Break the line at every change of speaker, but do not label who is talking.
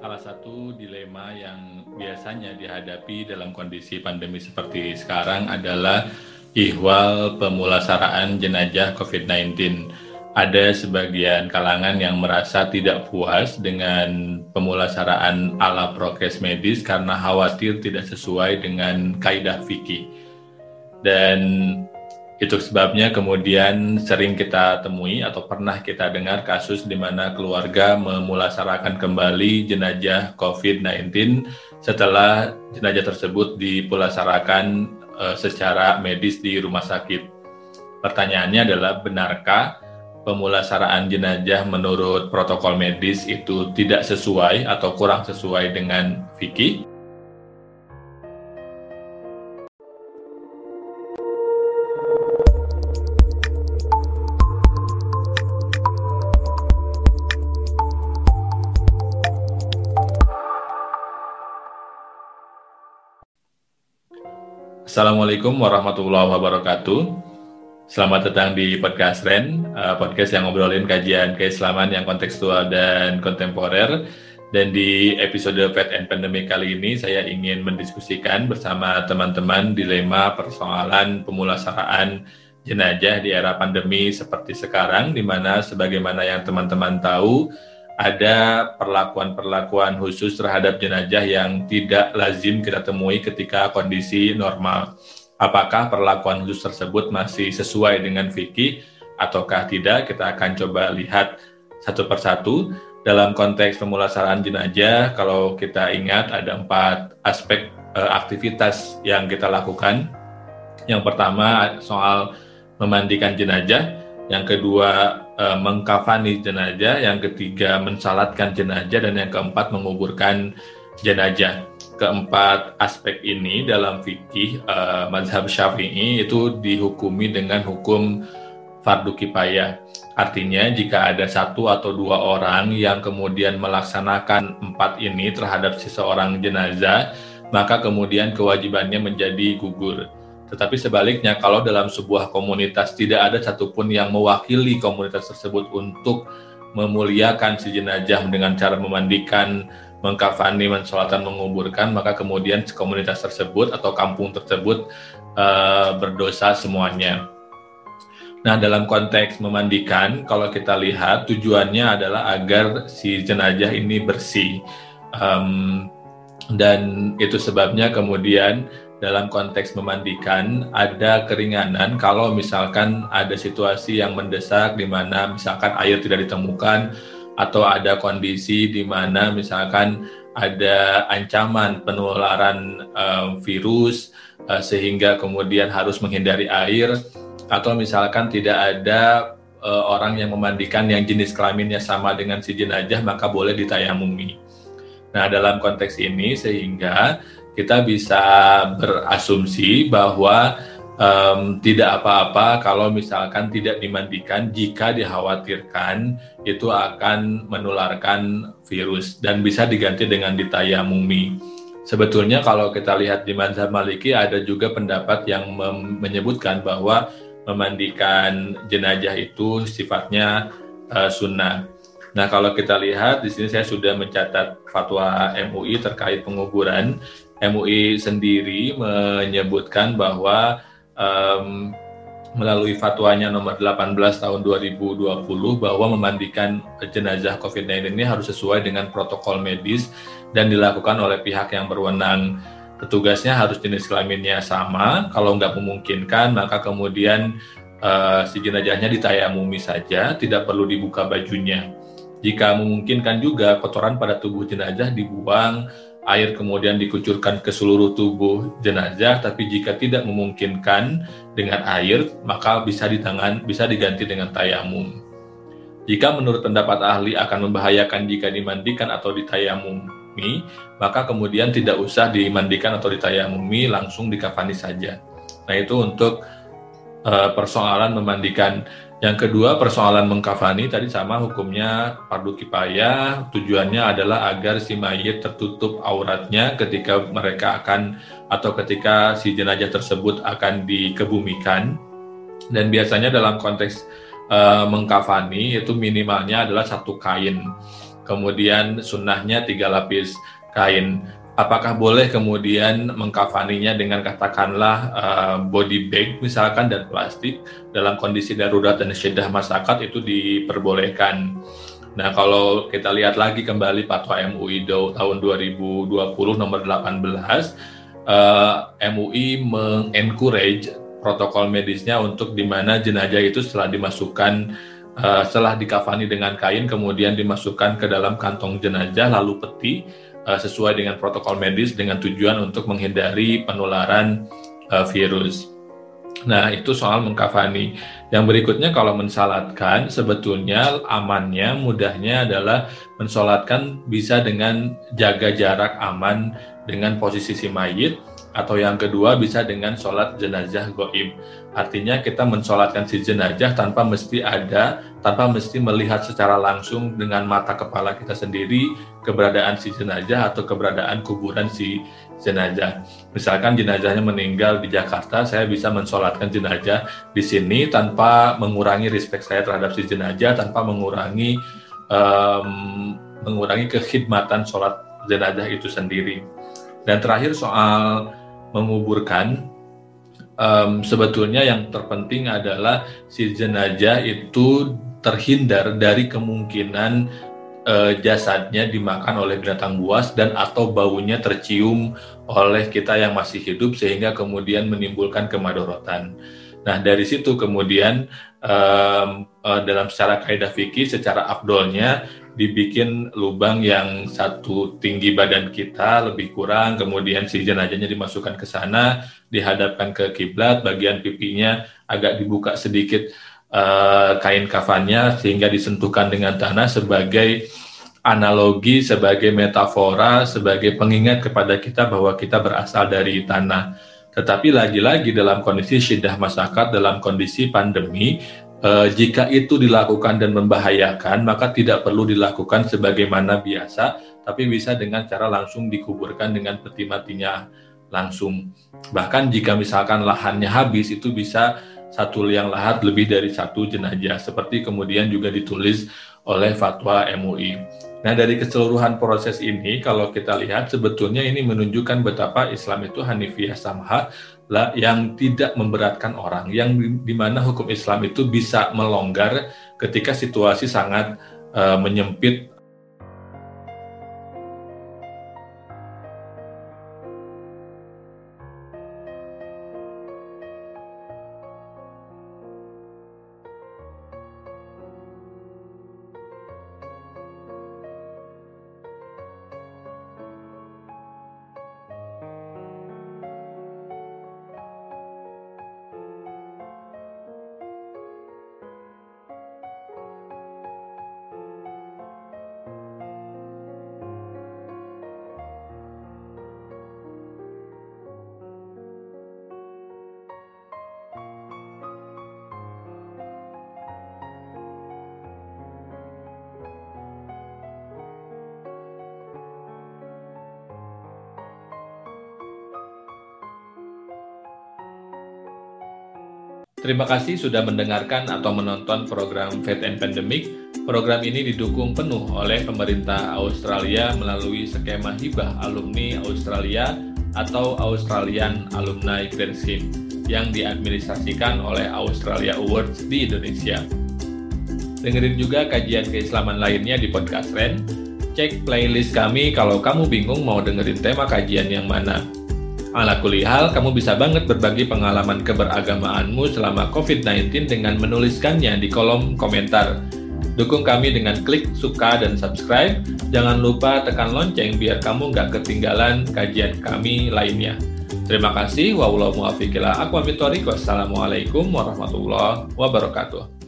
salah satu dilema yang biasanya dihadapi dalam kondisi pandemi seperti sekarang adalah ihwal pemulasaraan jenajah COVID-19. Ada sebagian kalangan yang merasa tidak puas dengan pemulasaraan ala prokes medis karena khawatir tidak sesuai dengan kaidah fikih. Dan itu sebabnya kemudian sering kita temui atau pernah kita dengar kasus di mana keluarga memulasarakan kembali jenajah COVID-19 setelah jenajah tersebut dipulasarakan uh, secara medis di rumah sakit. Pertanyaannya adalah benarkah pemulasaraan jenajah menurut protokol medis itu tidak sesuai atau kurang sesuai dengan fikih? Assalamualaikum warahmatullahi wabarakatuh. Selamat datang di podcast Ren, uh, podcast yang ngobrolin kajian keislaman yang kontekstual dan kontemporer. Dan di episode Fed and Pandemic kali ini saya ingin mendiskusikan bersama teman-teman dilema persoalan pemulasaraan jenajah di era pandemi seperti sekarang, di mana sebagaimana yang teman-teman tahu, ada perlakuan-perlakuan khusus terhadap jenajah yang tidak lazim kita temui ketika kondisi normal. Apakah perlakuan khusus tersebut masih sesuai dengan fikih ataukah tidak? Kita akan coba lihat satu persatu. Dalam konteks pemulasaraan jenajah, kalau kita ingat ada empat aspek e, aktivitas yang kita lakukan. Yang pertama soal memandikan jenajah, yang kedua e, mengkafani jenazah, yang ketiga mensalatkan jenazah, dan yang keempat menguburkan jenazah. Keempat aspek ini dalam fikih e, mazhab syafi'i itu dihukumi dengan hukum fardu kifayah. Artinya jika ada satu atau dua orang yang kemudian melaksanakan empat ini terhadap seseorang jenazah, maka kemudian kewajibannya menjadi gugur. Tetapi sebaliknya, kalau dalam sebuah komunitas tidak ada satupun yang mewakili komunitas tersebut untuk memuliakan si jenazah dengan cara memandikan, mengkafani, mensolatan, menguburkan, maka kemudian komunitas tersebut atau kampung tersebut uh, berdosa semuanya. Nah, dalam konteks memandikan, kalau kita lihat tujuannya adalah agar si jenazah ini bersih. Um, dan itu sebabnya kemudian dalam konteks memandikan ada keringanan kalau misalkan ada situasi yang mendesak di mana misalkan air tidak ditemukan atau ada kondisi di mana misalkan ada ancaman penularan um, virus uh, sehingga kemudian harus menghindari air atau misalkan tidak ada uh, orang yang memandikan yang jenis kelaminnya sama dengan si jenazah maka boleh ditayamumi. Nah, dalam konteks ini sehingga kita bisa berasumsi bahwa um, tidak apa-apa kalau misalkan tidak dimandikan jika dikhawatirkan itu akan menularkan virus dan bisa diganti dengan ditayamumi. Sebetulnya kalau kita lihat di Mazhab Maliki ada juga pendapat yang menyebutkan bahwa memandikan jenazah itu sifatnya uh, sunnah. Nah, kalau kita lihat di sini saya sudah mencatat fatwa MUI terkait penguburan. MUI sendiri menyebutkan bahwa um, melalui fatwanya nomor 18 tahun 2020 bahwa memandikan jenazah COVID-19 ini harus sesuai dengan protokol medis dan dilakukan oleh pihak yang berwenang. Petugasnya harus jenis kelaminnya sama. Kalau nggak memungkinkan, maka kemudian uh, si jenazahnya ditayamumi saja, tidak perlu dibuka bajunya. Jika memungkinkan juga kotoran pada tubuh jenazah dibuang, air kemudian dikucurkan ke seluruh tubuh jenazah, tapi jika tidak memungkinkan dengan air, maka bisa di tangan bisa diganti dengan tayamum. Jika menurut pendapat ahli akan membahayakan jika dimandikan atau ditayamumi, maka kemudian tidak usah dimandikan atau ditayamumi, langsung dikafani saja. Nah itu untuk uh, persoalan memandikan. Yang kedua persoalan mengkafani tadi sama hukumnya fardu kifayah tujuannya adalah agar si mayit tertutup auratnya ketika mereka akan atau ketika si jenazah tersebut akan dikebumikan. Dan biasanya dalam konteks uh, mengkafani itu minimalnya adalah satu kain. Kemudian sunnahnya tiga lapis kain. Apakah boleh kemudian mengkafaninya dengan katakanlah uh, body bag misalkan dan plastik dalam kondisi darurat dan syeddah masyarakat itu diperbolehkan. Nah, kalau kita lihat lagi kembali Fatwa MUI tahun 2020 nomor 18, uh, MUI mengencourage protokol medisnya untuk di mana jenazah itu setelah dimasukkan uh, setelah dikafani dengan kain kemudian dimasukkan ke dalam kantong jenazah lalu peti uh, sesuai dengan protokol medis dengan tujuan untuk menghindari penularan uh, virus. Nah, itu soal mengkafani. Yang berikutnya kalau mensalatkan sebetulnya amannya mudahnya adalah mensolatkan bisa dengan jaga jarak aman dengan posisi si mayit atau yang kedua bisa dengan sholat jenazah goib. Artinya kita mensolatkan si jenazah tanpa mesti ada, tanpa mesti melihat secara langsung dengan mata kepala kita sendiri keberadaan si jenazah atau keberadaan kuburan si jenazah. Misalkan jenazahnya meninggal di Jakarta, saya bisa mensolatkan jenazah di sini tanpa mengurangi respect saya terhadap si jenazah, tanpa mengurangi um, mengurangi kekhidmatan sholat jenazah itu sendiri. Dan terakhir soal menguburkan um, sebetulnya yang terpenting adalah si jenazah itu terhindar dari kemungkinan uh, jasadnya dimakan oleh binatang buas dan atau baunya tercium oleh kita yang masih hidup sehingga kemudian menimbulkan kemadorotan. Nah dari situ kemudian um, uh, dalam secara kaidah fikih secara abdolnya dibikin lubang yang satu tinggi badan kita lebih kurang, kemudian si jenazahnya dimasukkan ke sana, dihadapkan ke kiblat, bagian pipinya agak dibuka sedikit uh, kain kafannya sehingga disentuhkan dengan tanah sebagai analogi, sebagai metafora, sebagai pengingat kepada kita bahwa kita berasal dari tanah. Tetapi lagi-lagi dalam kondisi syiddah masyarakat, dalam kondisi pandemi, eh, jika itu dilakukan dan membahayakan, maka tidak perlu dilakukan sebagaimana biasa, tapi bisa dengan cara langsung dikuburkan dengan peti matinya langsung. Bahkan jika misalkan lahannya habis, itu bisa satu liang lahat lebih dari satu jenazah, seperti kemudian juga ditulis oleh fatwa MUI. Nah dari keseluruhan proses ini, kalau kita lihat sebetulnya ini menunjukkan betapa Islam itu Hanifiyah Samha lah yang tidak memberatkan orang, yang di mana hukum Islam itu bisa melonggar ketika situasi sangat uh, menyempit Terima kasih sudah mendengarkan atau menonton program Fate and Pandemic. Program ini didukung penuh oleh pemerintah Australia melalui skema hibah alumni Australia atau Australian Alumni Grant Scheme yang diadministrasikan oleh Australia Awards di Indonesia. Dengerin juga kajian keislaman lainnya di podcast Ren. Cek playlist kami kalau kamu bingung mau dengerin tema kajian yang mana. Ala kulihal, kamu bisa banget berbagi pengalaman keberagamaanmu selama COVID-19 dengan menuliskannya di kolom komentar. Dukung kami dengan klik suka dan subscribe. Jangan lupa tekan lonceng biar kamu nggak ketinggalan kajian kami lainnya. Terima kasih. Wassalamualaikum warahmatullahi wabarakatuh.